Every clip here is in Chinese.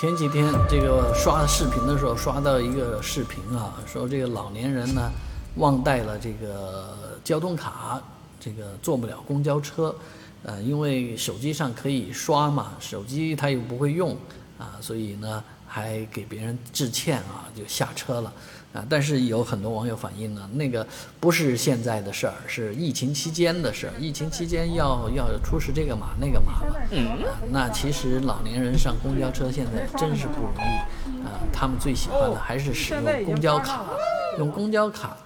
前几天这个刷视频的时候，刷到一个视频啊，说这个老年人呢忘带了这个交通卡，这个坐不了公交车，呃，因为手机上可以刷嘛，手机他又不会用啊，所以呢还给别人致歉啊，就下车了。啊，但是有很多网友反映呢，那个不是现在的事儿，是疫情期间的事儿。疫情期间要要出示这个码那个码嘛。嗯。那其实老年人上公交车现在真是不容易啊，他们最喜欢的还是使用公交卡，用公交卡，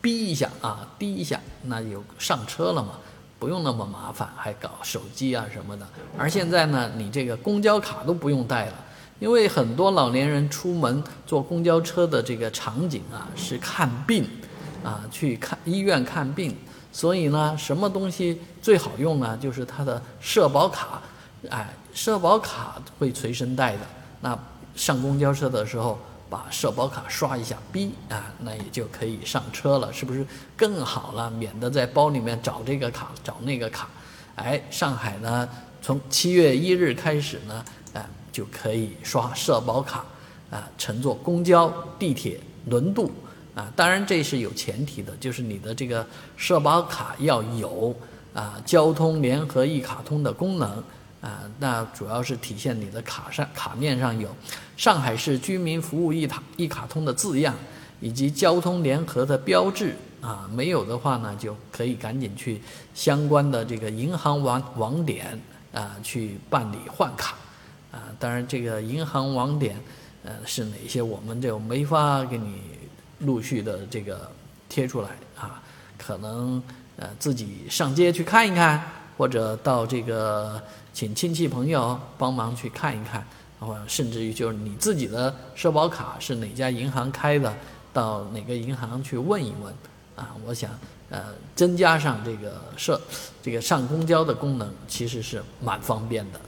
逼一下啊，滴一下，那有上车了嘛，不用那么麻烦，还搞手机啊什么的。而现在呢，你这个公交卡都不用带了。因为很多老年人出门坐公交车的这个场景啊，是看病，啊，去看医院看病，所以呢，什么东西最好用呢？就是他的社保卡，哎，社保卡会随身带的。那上公交车的时候，把社保卡刷一下，逼啊，那也就可以上车了，是不是更好了？免得在包里面找这个卡，找那个卡。哎，上海呢，从七月一日开始呢。就可以刷社保卡，啊，乘坐公交、地铁、轮渡，啊，当然这是有前提的，就是你的这个社保卡要有啊，交通联合一卡通的功能，啊，那主要是体现你的卡上卡面上有上海市居民服务一卡一卡通的字样，以及交通联合的标志，啊，没有的话呢，就可以赶紧去相关的这个银行网网点啊去办理换卡。啊，当然，这个银行网点，呃，是哪些，我们就没法给你陆续的这个贴出来啊。可能呃自己上街去看一看，或者到这个请亲戚朋友帮忙去看一看，或者甚至于就是你自己的社保卡是哪家银行开的，到哪个银行去问一问啊。我想呃增加上这个社这个上公交的功能，其实是蛮方便的。